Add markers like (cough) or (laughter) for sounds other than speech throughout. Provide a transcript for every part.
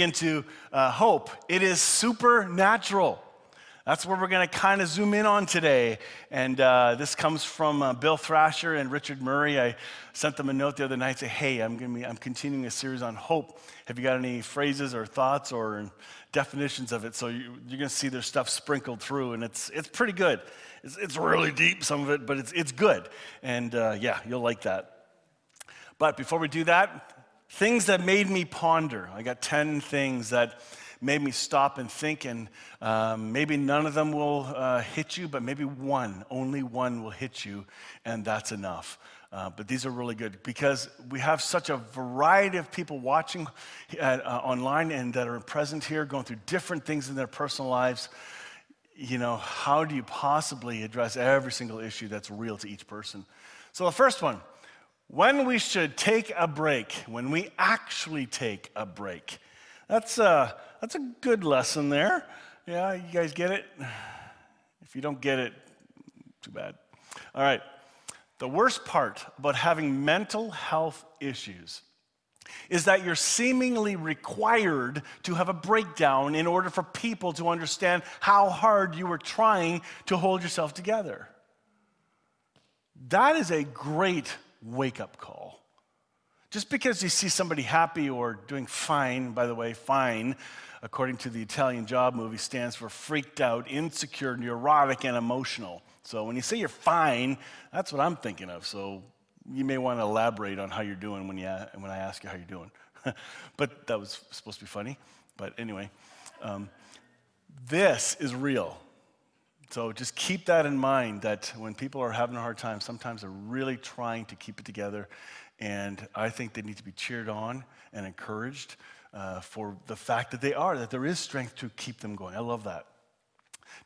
into uh, hope. It is supernatural. That's where we're going to kind of zoom in on today. And uh, this comes from uh, Bill Thrasher and Richard Murray. I sent them a note the other night, say, "Hey, I'm going to be I'm continuing a series on hope. Have you got any phrases or thoughts or definitions of it?" So you, are going to see their stuff sprinkled through, and it's it's pretty good. It's, it's really deep, some of it, but it's it's good. And uh, yeah, you'll like that. But before we do that, Things that made me ponder. I got 10 things that made me stop and think, and um, maybe none of them will uh, hit you, but maybe one, only one will hit you, and that's enough. Uh, but these are really good because we have such a variety of people watching at, uh, online and that are present here, going through different things in their personal lives. You know, how do you possibly address every single issue that's real to each person? So, the first one when we should take a break, when we actually take a break. That's a, that's a good lesson there. Yeah, you guys get it? If you don't get it, too bad. All right. The worst part about having mental health issues is that you're seemingly required to have a breakdown in order for people to understand how hard you were trying to hold yourself together. That is a great wake up call. Just because you see somebody happy or doing fine, by the way, fine, according to the Italian job movie, stands for freaked out, insecure, neurotic, and emotional. So when you say you're fine, that's what I'm thinking of. So you may want to elaborate on how you're doing when, you, when I ask you how you're doing. (laughs) but that was supposed to be funny. But anyway, um, this is real. So just keep that in mind that when people are having a hard time, sometimes they're really trying to keep it together. And I think they need to be cheered on and encouraged uh, for the fact that they are, that there is strength to keep them going. I love that.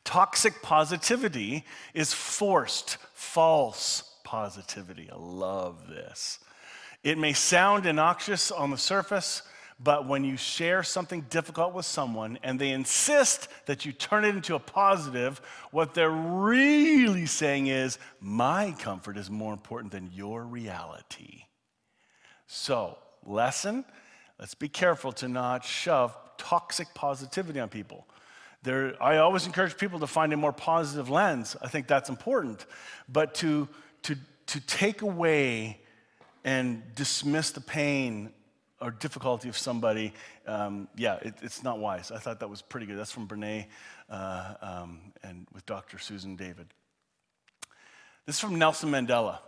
Toxic positivity is forced, false positivity. I love this. It may sound innoxious on the surface, but when you share something difficult with someone and they insist that you turn it into a positive, what they're really saying is, My comfort is more important than your reality. So, lesson let's be careful to not shove toxic positivity on people. There, I always encourage people to find a more positive lens. I think that's important. But to, to, to take away and dismiss the pain or difficulty of somebody, um, yeah, it, it's not wise. I thought that was pretty good. That's from Brene uh, um, and with Dr. Susan David. This is from Nelson Mandela.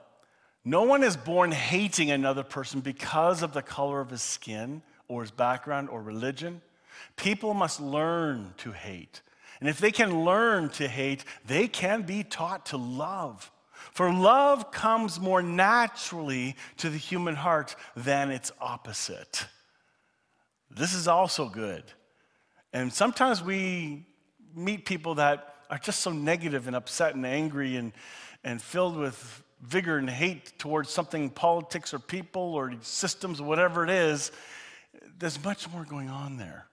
No one is born hating another person because of the color of his skin or his background or religion. People must learn to hate. And if they can learn to hate, they can be taught to love. For love comes more naturally to the human heart than its opposite. This is also good. And sometimes we meet people that are just so negative and upset and angry and, and filled with vigor and hate towards something, politics or people or systems, whatever it is. There's much more going on there.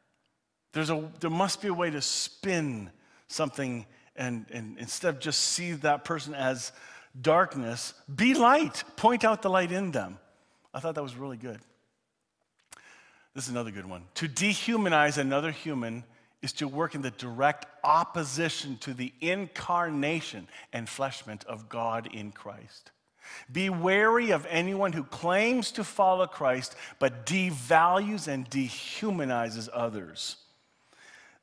There's a, there must be a way to spin something and, and instead of just see that person as darkness, be light. Point out the light in them. I thought that was really good. This is another good one. To dehumanize another human is to work in the direct opposition to the incarnation and fleshment of God in Christ. Be wary of anyone who claims to follow Christ but devalues and dehumanizes others.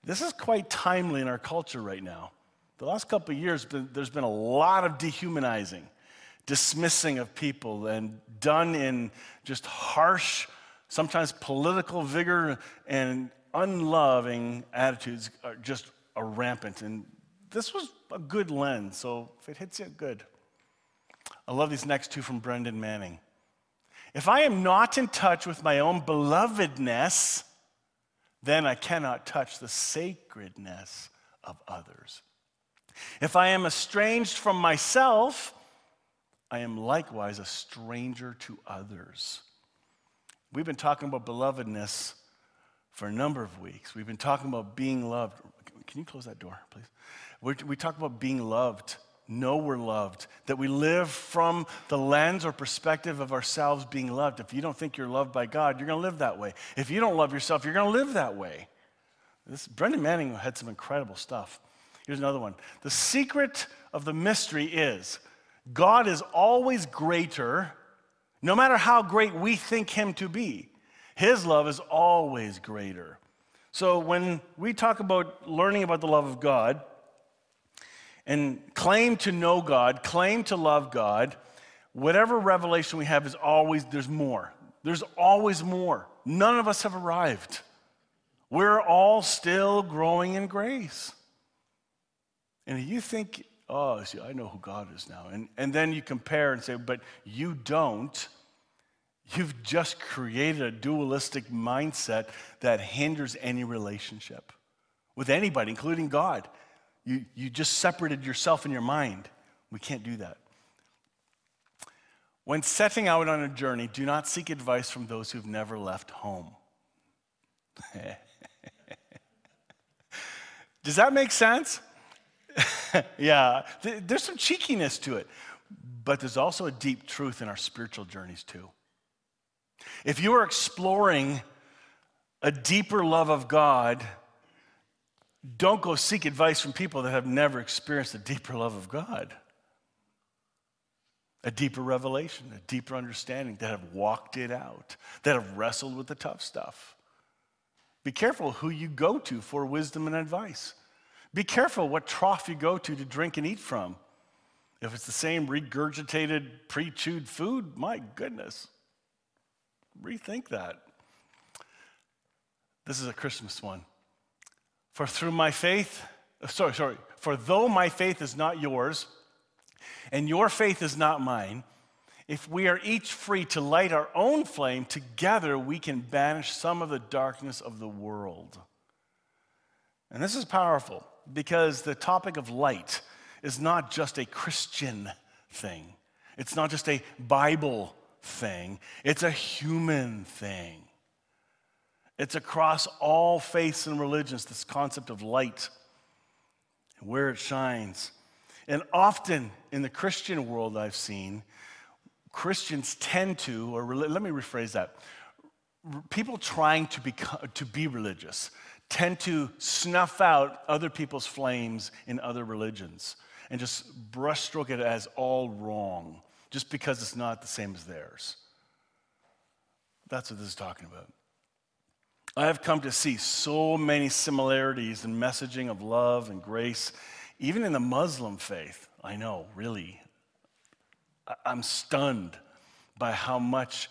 This is quite timely in our culture right now. The last couple of years, there's been a lot of dehumanizing, dismissing of people, and done in just harsh, sometimes political vigor and unloving attitudes are just are rampant. And this was a good lens, so if it hits you, good. I love these next two from Brennan Manning. If I am not in touch with my own belovedness, then I cannot touch the sacredness of others. If I am estranged from myself, I am likewise a stranger to others. We've been talking about belovedness for a number of weeks. We've been talking about being loved. Can you close that door, please? We're, we talk about being loved know we're loved, that we live from the lens or perspective of ourselves being loved. If you don't think you're loved by God, you're going to live that way. If you don't love yourself, you're going to live that way. This, Brennan Manning had some incredible stuff. Here's another one. The secret of the mystery is God is always greater, no matter how great we think Him to be. His love is always greater. So when we talk about learning about the love of God and claim to know God, claim to love God, whatever revelation we have is always, there's more. There's always more. None of us have arrived. We're all still growing in grace. And you think, oh, see, I know who God is now. And, and then you compare and say, but you don't. You've just created a dualistic mindset that hinders any relationship with anybody, including God. You, you just separated yourself in your mind. We can't do that. When setting out on a journey, do not seek advice from those who've never left home. (laughs) Does that make sense? (laughs) yeah, there's some cheekiness to it, but there's also a deep truth in our spiritual journeys, too. If you are exploring a deeper love of God, don't go seek advice from people that have never experienced a deeper love of God, a deeper revelation, a deeper understanding, that have walked it out, that have wrestled with the tough stuff. Be careful who you go to for wisdom and advice. Be careful what trough you go to to drink and eat from. If it's the same regurgitated, pre chewed food, my goodness, rethink that. This is a Christmas one. For through my faith, uh, sorry, sorry, for though my faith is not yours, and your faith is not mine, if we are each free to light our own flame, together we can banish some of the darkness of the world. And this is powerful because the topic of light is not just a Christian thing, it's not just a Bible thing, it's a human thing. It's across all faiths and religions, this concept of light and where it shines. And often in the Christian world, I've seen Christians tend to, or let me rephrase that people trying to, become, to be religious tend to snuff out other people's flames in other religions and just brushstroke it as all wrong just because it's not the same as theirs. That's what this is talking about. I have come to see so many similarities in messaging of love and grace, even in the Muslim faith. I know, really. I'm stunned by how much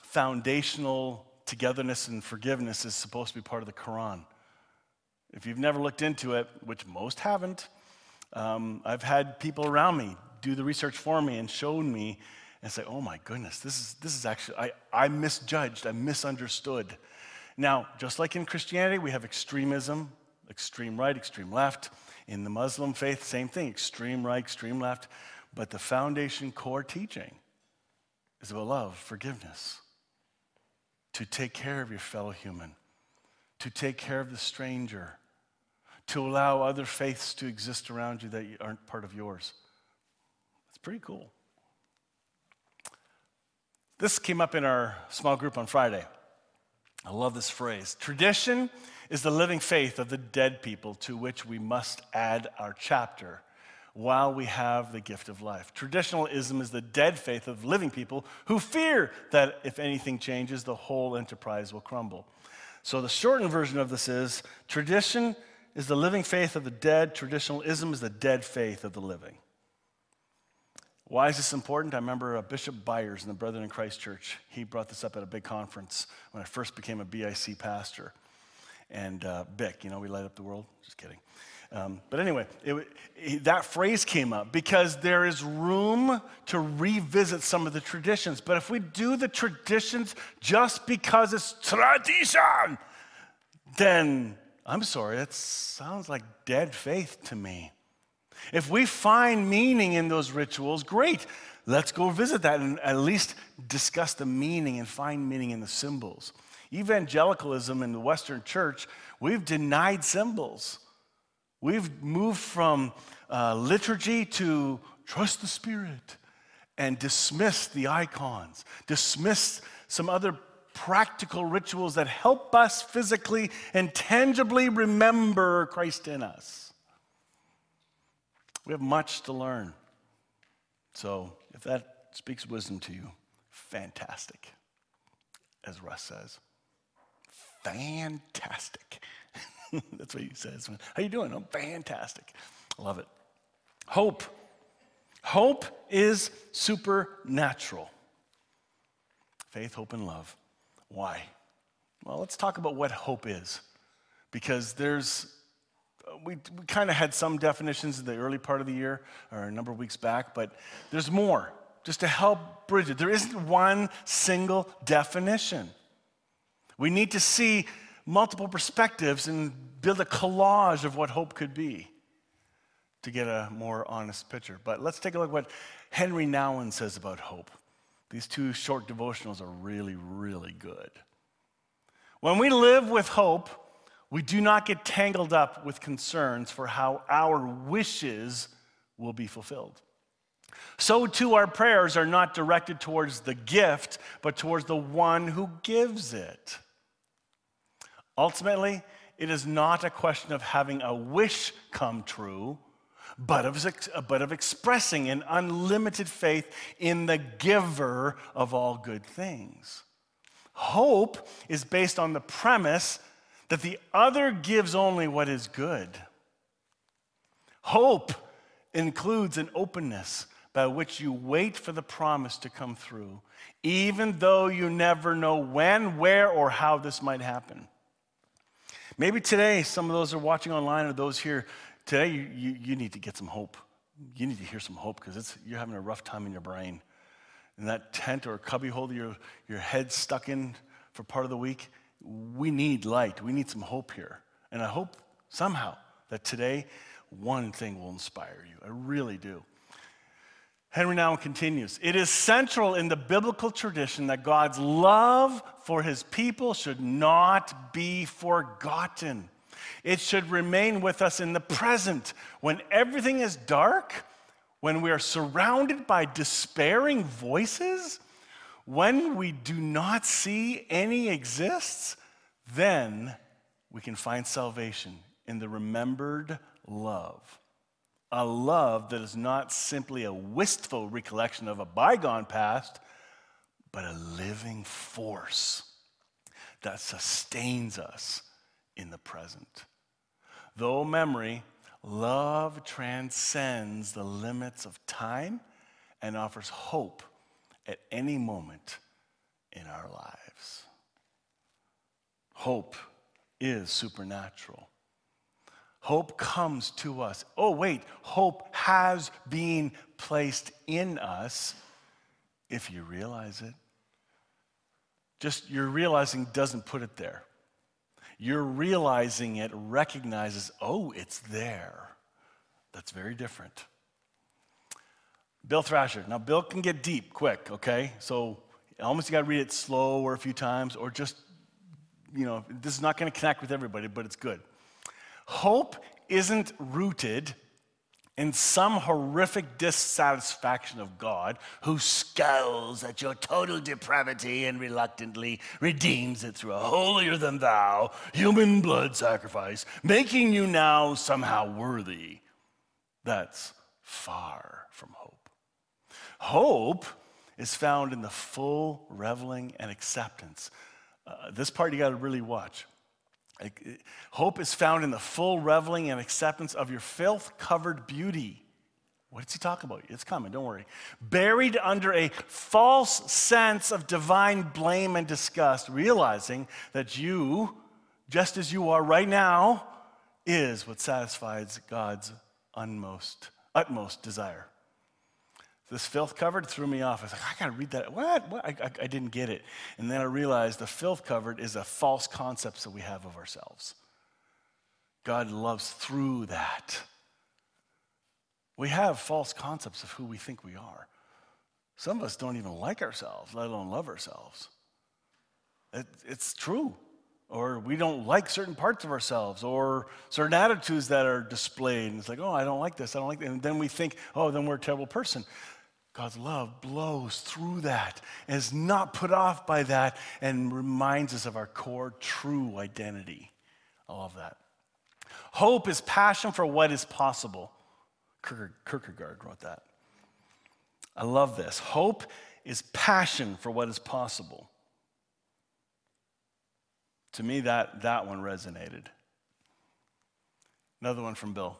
foundational togetherness and forgiveness is supposed to be part of the Quran. If you've never looked into it, which most haven't, um, I've had people around me do the research for me and showed me and say, oh my goodness, this is, this is actually, I, I misjudged, I misunderstood. Now, just like in Christianity, we have extremism, extreme right, extreme left. In the Muslim faith, same thing, extreme right, extreme left. But the foundation core teaching is about love, forgiveness, to take care of your fellow human, to take care of the stranger, to allow other faiths to exist around you that aren't part of yours. It's pretty cool. This came up in our small group on Friday. I love this phrase. Tradition is the living faith of the dead people to which we must add our chapter while we have the gift of life. Traditionalism is the dead faith of living people who fear that if anything changes, the whole enterprise will crumble. So the shortened version of this is tradition is the living faith of the dead, traditionalism is the dead faith of the living. Why is this important? I remember uh, Bishop Byers in the Brethren in Christ Church. He brought this up at a big conference when I first became a BIC pastor. And uh, BIC, you know, we light up the world. Just kidding. Um, but anyway, it, it, that phrase came up because there is room to revisit some of the traditions. But if we do the traditions just because it's tradition, then I'm sorry, that sounds like dead faith to me. If we find meaning in those rituals, great. Let's go visit that and at least discuss the meaning and find meaning in the symbols. Evangelicalism in the Western church, we've denied symbols. We've moved from uh, liturgy to trust the Spirit and dismiss the icons, dismiss some other practical rituals that help us physically and tangibly remember Christ in us. We have much to learn. So, if that speaks wisdom to you, fantastic, as Russ says. Fantastic. (laughs) That's what he says. How you doing? I'm fantastic. I love it. Hope. Hope is supernatural. Faith, hope, and love. Why? Well, let's talk about what hope is. Because there's, we, we kind of had some definitions in the early part of the year or a number of weeks back, but there's more just to help bridge it. There isn't one single definition. We need to see multiple perspectives and build a collage of what hope could be to get a more honest picture. But let's take a look at what Henry Nouwen says about hope. These two short devotionals are really, really good. When we live with hope, we do not get tangled up with concerns for how our wishes will be fulfilled. So, too, our prayers are not directed towards the gift, but towards the one who gives it. Ultimately, it is not a question of having a wish come true, but of, but of expressing an unlimited faith in the giver of all good things. Hope is based on the premise that the other gives only what is good. Hope includes an openness by which you wait for the promise to come through, even though you never know when, where, or how this might happen. Maybe today, some of those are watching online or those here, today you, you, you need to get some hope. You need to hear some hope because you're having a rough time in your brain. In that tent or cubby hole your, your head stuck in for part of the week, we need light. We need some hope here. And I hope somehow that today one thing will inspire you. I really do. Henry Nouwen continues It is central in the biblical tradition that God's love for his people should not be forgotten. It should remain with us in the present when everything is dark, when we are surrounded by despairing voices, when we do not see any exists, then we can find salvation in the remembered love a love that is not simply a wistful recollection of a bygone past, but a living force that sustains us in the present. Though memory, love transcends the limits of time and offers hope at any moment in our lives. Hope is supernatural. Hope comes to us. Oh, wait, hope has been placed in us if you realize it. Just your realizing doesn't put it there. Your realizing it recognizes, oh, it's there. That's very different. Bill Thrasher. Now, Bill can get deep quick, okay? So almost you got to read it slow or a few times, or just, you know, this is not to connect with everybody, but it's good. Hope isn't rooted in some horrific dissatisfaction of God who scowls at your total depravity and reluctantly redeems it through a holier than thou human blood sacrifice, making you now somehow worthy. That's far from hope. Hope is found in the full reveling and acceptance. Uh, this part you got to really watch. Hope is found in the full reveling and acceptance of your filth covered beauty. What does he talk about? It's coming, don't worry. Buried under a false sense of divine blame and disgust, realizing that you, just as you are right now, is what satisfies God's unmost, utmost desire. This filth covered threw me off. I was like, I got to read that. What? what? I, I, I, didn't get it. And then I realized the filth covered is a false concept that we have of ourselves. God loves through that. We have false concepts of who we think we are. Some of us don't even like ourselves, let alone love ourselves. It, it's true. or we don't like certain parts of ourselves or certain attitudes that are displayed. And it's like, oh, I don't like this, I don't like that. And then we think, oh, then we're a terrible person. God's love blows through that and is not put off by that and reminds us of our core true identity. I love that. Hope is passion for what is possible. Kierkegaard wrote that. I love this. Hope is passion for what is possible. To me, that, that one resonated. Another one from Bill.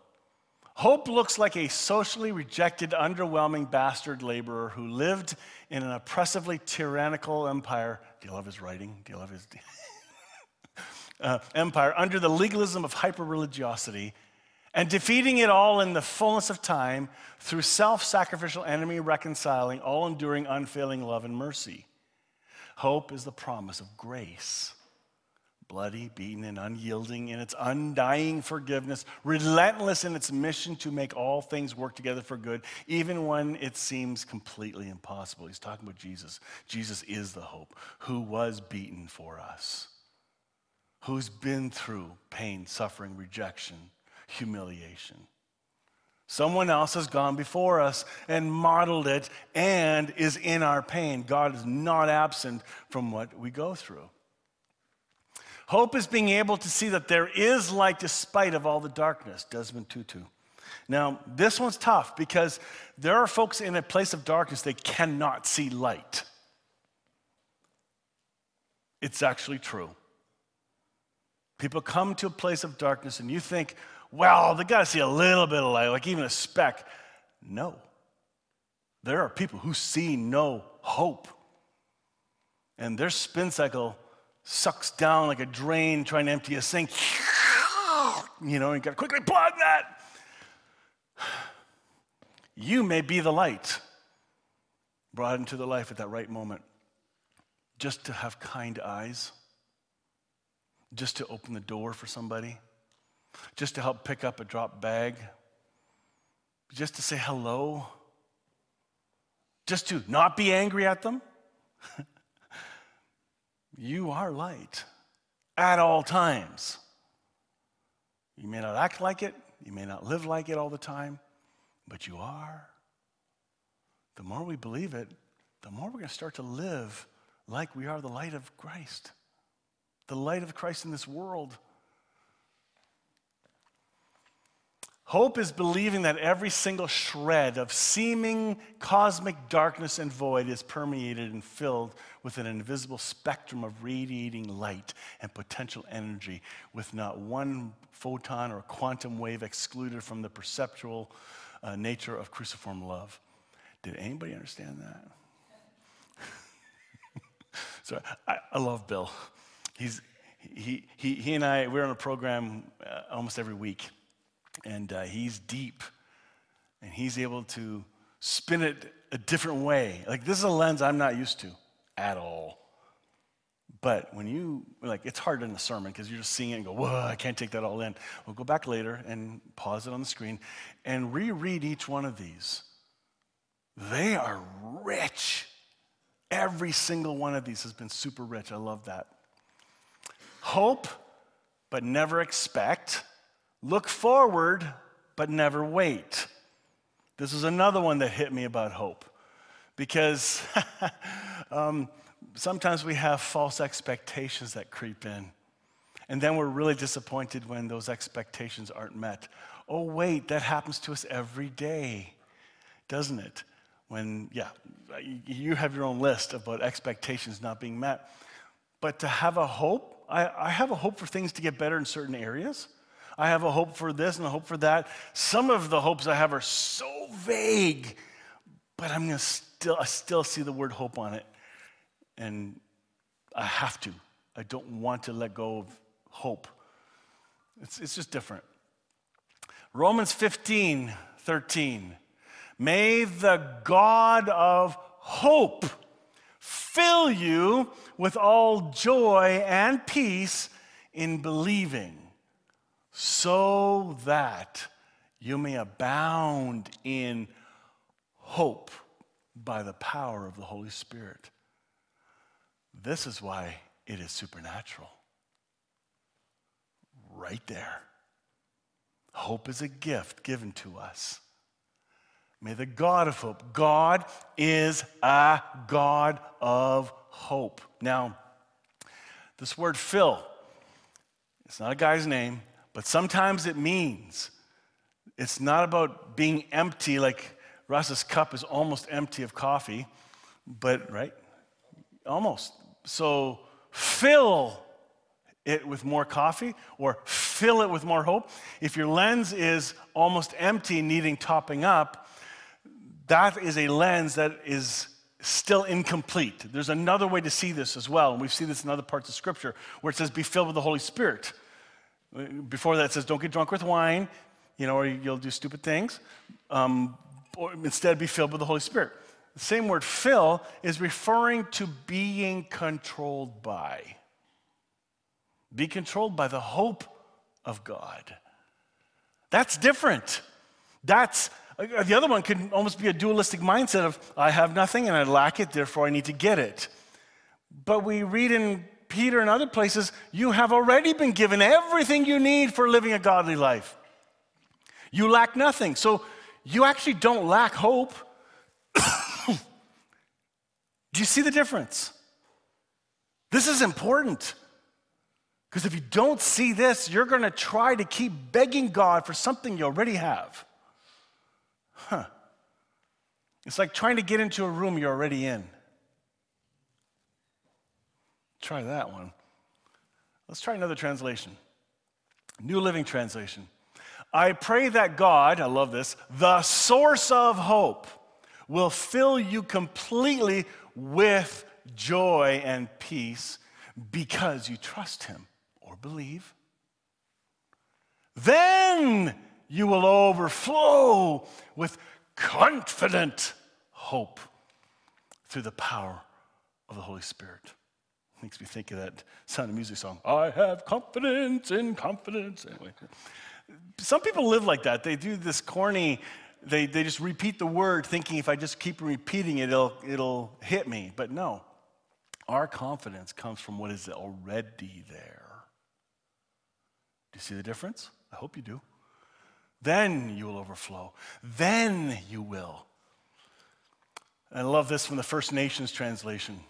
Hope looks like a socially rejected, underwhelming bastard laborer who lived in an oppressively tyrannical empire. Do you love his writing? Do you love his (laughs) uh, empire under the legalism of hyper religiosity and defeating it all in the fullness of time through self sacrificial enemy reconciling, all enduring, unfailing love and mercy. Hope is the promise of grace bloody, beaten, and unyielding in its undying forgiveness, relentless in its mission to make all things work together for good, even when it seems completely impossible. He's talking about Jesus. Jesus is the hope who was beaten for us, who's been through pain, suffering, rejection, humiliation. Someone else has gone before us and modeled it and is in our pain. God is not absent from what we go through. Hope is being able to see that there is light despite of all the darkness, Desmond Tutu. Now, this one's tough because there are folks in a place of darkness they cannot see light. It's actually true. People come to a place of darkness and you think, well, they got to see a little bit of light, like even a speck. No. There are people who see no hope. And their spin cycle sucks down like a drain trying to empty a sink. (sighs) You know, you got to quickly plug that. (sighs) You may be the light brought into the life at that right moment. Just to have kind eyes, just to open the door for somebody, just to help pick up a dropped bag, just to say hello, just to not be angry at them. (laughs) You are light at all times. You may not act like it, you may not live like it all the time, but you are. The more we believe it, the more we're going to start to live like we are the light of Christ, the light of Christ in this world. Hope is believing that every single shred of seeming cosmic darkness and void is permeated and filled with an invisible spectrum of radiating light and potential energy, with not one photon or quantum wave excluded from the perceptual uh, nature of cruciform love. Did anybody understand that? (laughs) so I, I, love Bill. He's, he, he, he and I, we're on a program uh, almost every week and uh, he's deep and he's able to spin it a different way. Like, this is a lens I'm not used to at all. But when you, like, it's hard in the sermon because you're just seeing it and go, whoa, I can't take that all in. We'll go back later and pause it on the screen and reread each one of these. They are rich. Every single one of these has been super rich. I love that. Hope, but never expect. Look forward, but never wait. This is another one that hit me about hope because (laughs) um, sometimes we have false expectations that creep in. And then we're really disappointed when those expectations aren't met. Oh, wait, that happens to us every day, doesn't it? When, yeah, you have your own list about expectations not being met. But to have a hope, I, I have a hope for things to get better in certain areas. I have a hope for this and a hope for that. Some of the hopes I have are so vague, but I'm going to still, I still see the word hope on it. And I have to. I don't want to let go of hope. It's, it's just different. Romans 15, 13. May the God of hope fill you with all joy and peace in believing so that you may abound in hope by the power of the Holy Spirit. This is why it is supernatural. right there. Hope is a gift given to us. May the God of hope, God is a God of hope. Now, this word fill, it's not a guy's name, but sometimes it means it's not about being empty, like Russ's cup is almost empty of coffee, but, right? Almost. So fill it with more coffee or fill it with more hope. If your lens is almost empty, needing topping up, that is a lens that is still incomplete. There's another way to see this as well, and we see this in other parts of Scripture where it says, be filled with the Holy Spirit. Before that, says, don't get drunk with wine, you know, or you'll do stupid things. Um, or instead, be filled with the Holy Spirit. The same word fill is referring to being controlled by. Be controlled by the hope of God. That's different. That's uh, the other one could almost be a dualistic mindset of I have nothing and I lack it, therefore I need to get it. But we read in Peter and other places, you have already been given everything you need for living a godly life. You lack nothing. So you actually don't lack hope. (coughs) Do you see the difference? This is important. Because if you don't see this, you're going to try to keep begging God for something you already have. Huh. It's like trying to get into a room you're already in. Try that one. Let's try another translation. New Living Translation. I pray that God, I love this, the source of hope, will fill you completely with joy and peace because you trust Him or believe. Then you will overflow with confident hope through the power of the Holy Spirit. Makes me think of that Sound of Music song. I have confidence in confidence. Anyway, some people live like that. They do this corny, they, they just repeat the word thinking if I just keep repeating it, it'll, it'll hit me. But no, our confidence comes from what is already there. Do you see the difference? I hope you do. Then you will overflow. Then you will. I love this from the First Nations translation,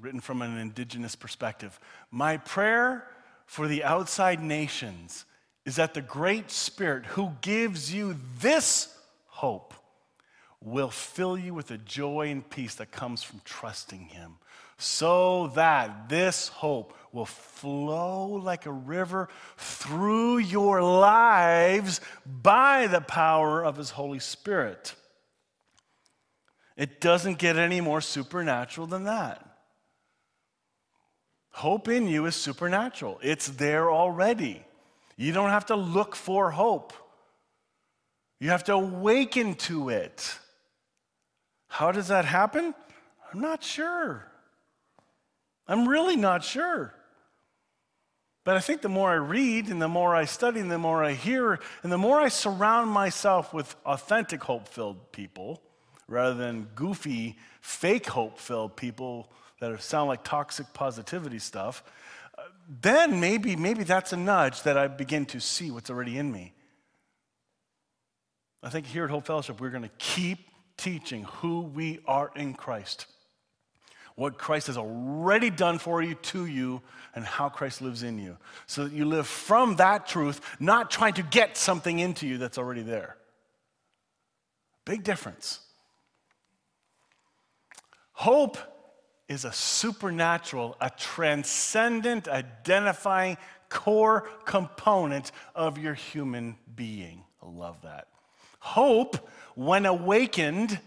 written from an indigenous perspective. My prayer for the outside nations is that the Great Spirit who gives you this hope will fill you with the joy and peace that comes from trusting Him, so that this hope will flow like a river through your lives by the power of His Holy Spirit. It doesn't get any more supernatural than that. Hope in you is supernatural, it's there already. You don't have to look for hope, you have to awaken to it. How does that happen? I'm not sure. I'm really not sure. But I think the more I read and the more I study and the more I hear and the more I surround myself with authentic hope filled people rather than goofy, fake hope filled people that sound like toxic positivity stuff, then maybe, maybe that's a nudge that I begin to see what's already in me. I think here at Hope Fellowship, we're going to keep teaching who we are in Christ what Christ has already done for you, to you, and how Christ lives in you. So that you live from that truth, not trying to get something into you that's already there. Big difference. Hope is a supernatural, a transcendent, identifying core component of your human being. I love that. Hope, when awakened,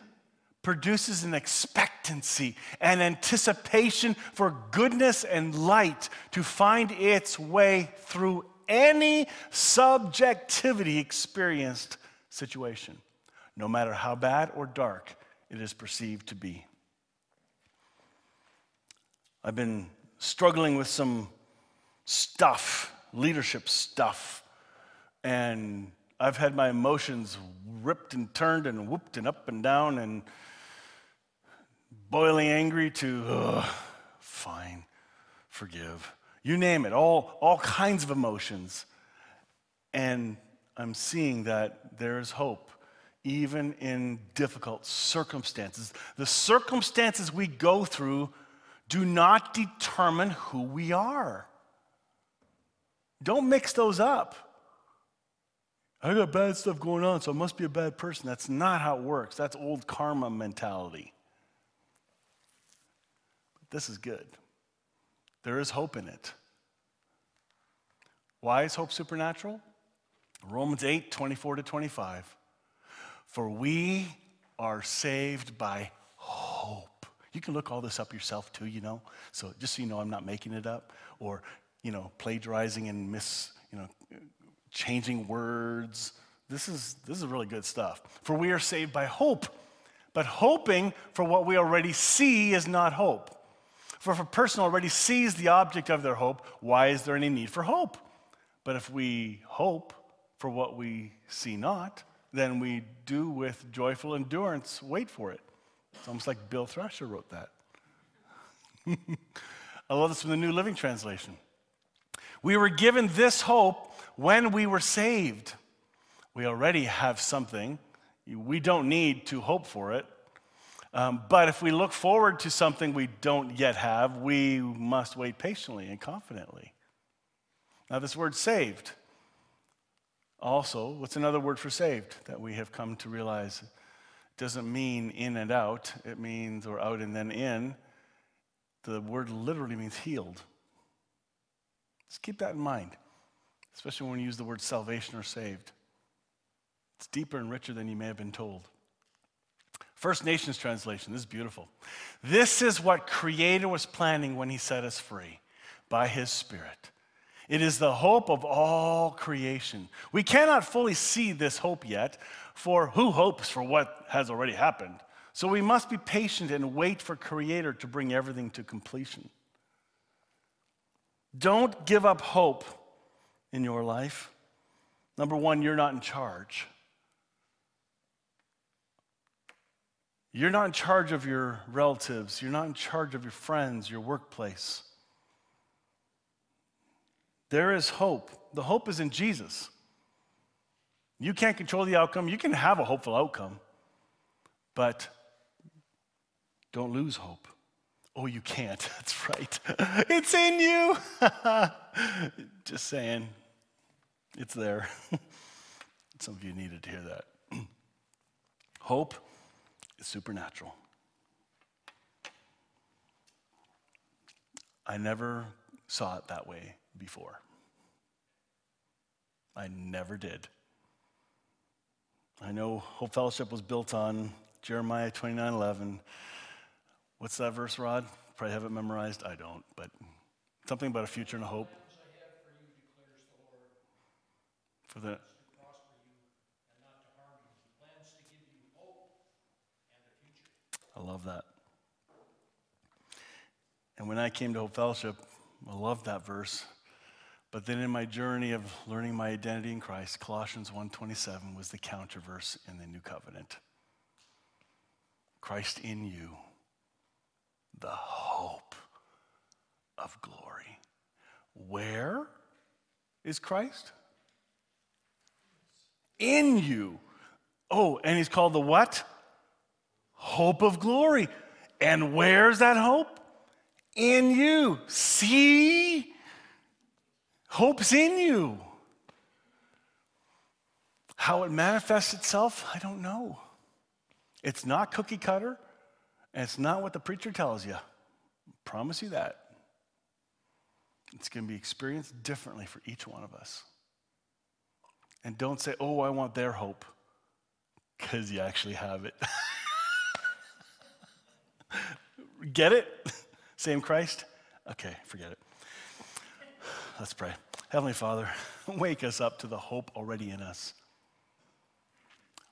produces an expectancy, an anticipation for goodness and light to find its way through any subjectivity experienced situation, no matter how bad or dark it is perceived to be. I've been struggling with some stuff, leadership stuff, and I've had my emotions ripped and turned and whooped and up and down and boiling angry to fine, forgive. You name it, all, all kinds of emotions. And I'm seeing that there's hope even in difficult circumstances. The circumstances we go through do not determine who we are. Don't mix those up. I got bad stuff going on, so I must be a bad person. That's not how it works. That's old karma mentality. But this is good. There is hope in it. Why is hope supernatural? Romans 8 24 to 25. For we are saved by. You can look all this up yourself too, you know. So just so you know, I'm not making it up or, you know, plagiarizing and mis, you know, changing words. This is, this is really good stuff. For we are saved by hope. But hoping for what we already see is not hope. For if a person already sees the object of their hope, why is there any need for hope? But if we hope for what we see not, then we do with joyful endurance wait for it. It's almost like Bill Thrasher wrote that. (laughs) I love this from the New Living Translation. We were given this hope when we were saved. We already have something. We don't need to hope for it. Um, but if we look forward to something we don't yet have, we must wait patiently and confidently. Now, this word saved also, what's another word for saved that we have come to realize? Doesn't mean in and out, it means, or out and then in. The word literally means healed. Just keep that in mind, especially when we use the word salvation or saved. It's deeper and richer than you may have been told. First Nations translation, this is beautiful. This is what Creator was planning when He set us free by His Spirit. It is the hope of all creation. We cannot fully see this hope yet, for who hopes for what has already happened? So we must be patient and wait for Creator to bring everything to completion. Don't give up hope in your life. Number one, you're not in charge. You're not in charge of your relatives. You're not in charge of your friends, your workplace. There is hope. The hope is in Jesus. You can't control the outcome. You can have a hopeful outcome, but don't lose hope. Oh, you can't. (laughs) That's right. It's in you. (laughs) Just saying. It's there. (laughs) Some of you needed to hear that. (clears throat) Hope is supernatural. I never saw it that way before. I never did. I know Hope Fellowship was built on Jeremiah 29 11. What's that verse, Rod? Probably have it memorized. I don't, but something about a future and a hope. For the I love that. And when I came to Hope Fellowship, I loved that verse. But then in my journey of learning my identity in Christ, Colossians 1:27 was the counter verse in the new covenant. Christ in you, the hope of glory. Where is Christ? In you. Oh, and he's called the what? Hope of glory. And where's that hope? In you. See? Hope's in you. How it manifests itself, I don't know. It's not cookie cutter, and it's not what the preacher tells you. I promise you that. It's going to be experienced differently for each one of us. And don't say, oh, I want their hope, because you actually have it. (laughs) Get it? Same Christ? Okay, forget it. Let's pray. Heavenly Father, (laughs) wake us up to the hope already in us.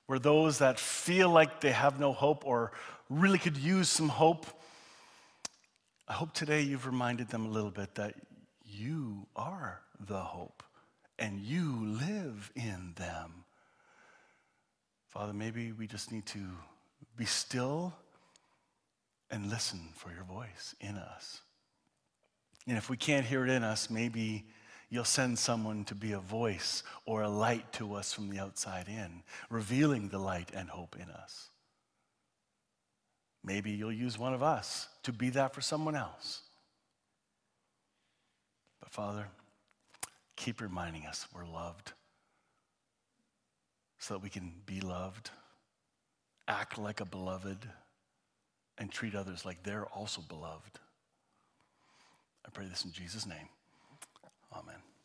Where those that feel like they have no hope or really could use some hope, I hope today you've reminded them a little bit that you are the hope and you live in them. Father, maybe we just need to be still and listen for your voice in us. And if we can't hear it in us, maybe you'll send someone to be a voice or a light to us from the outside in, revealing the light and hope in us. Maybe you'll use one of us to be that for someone else. But Father, keep reminding us we're loved so that we can be loved, act like a beloved, and treat others like they're also beloved. I pray this in Jesus' name. Amen.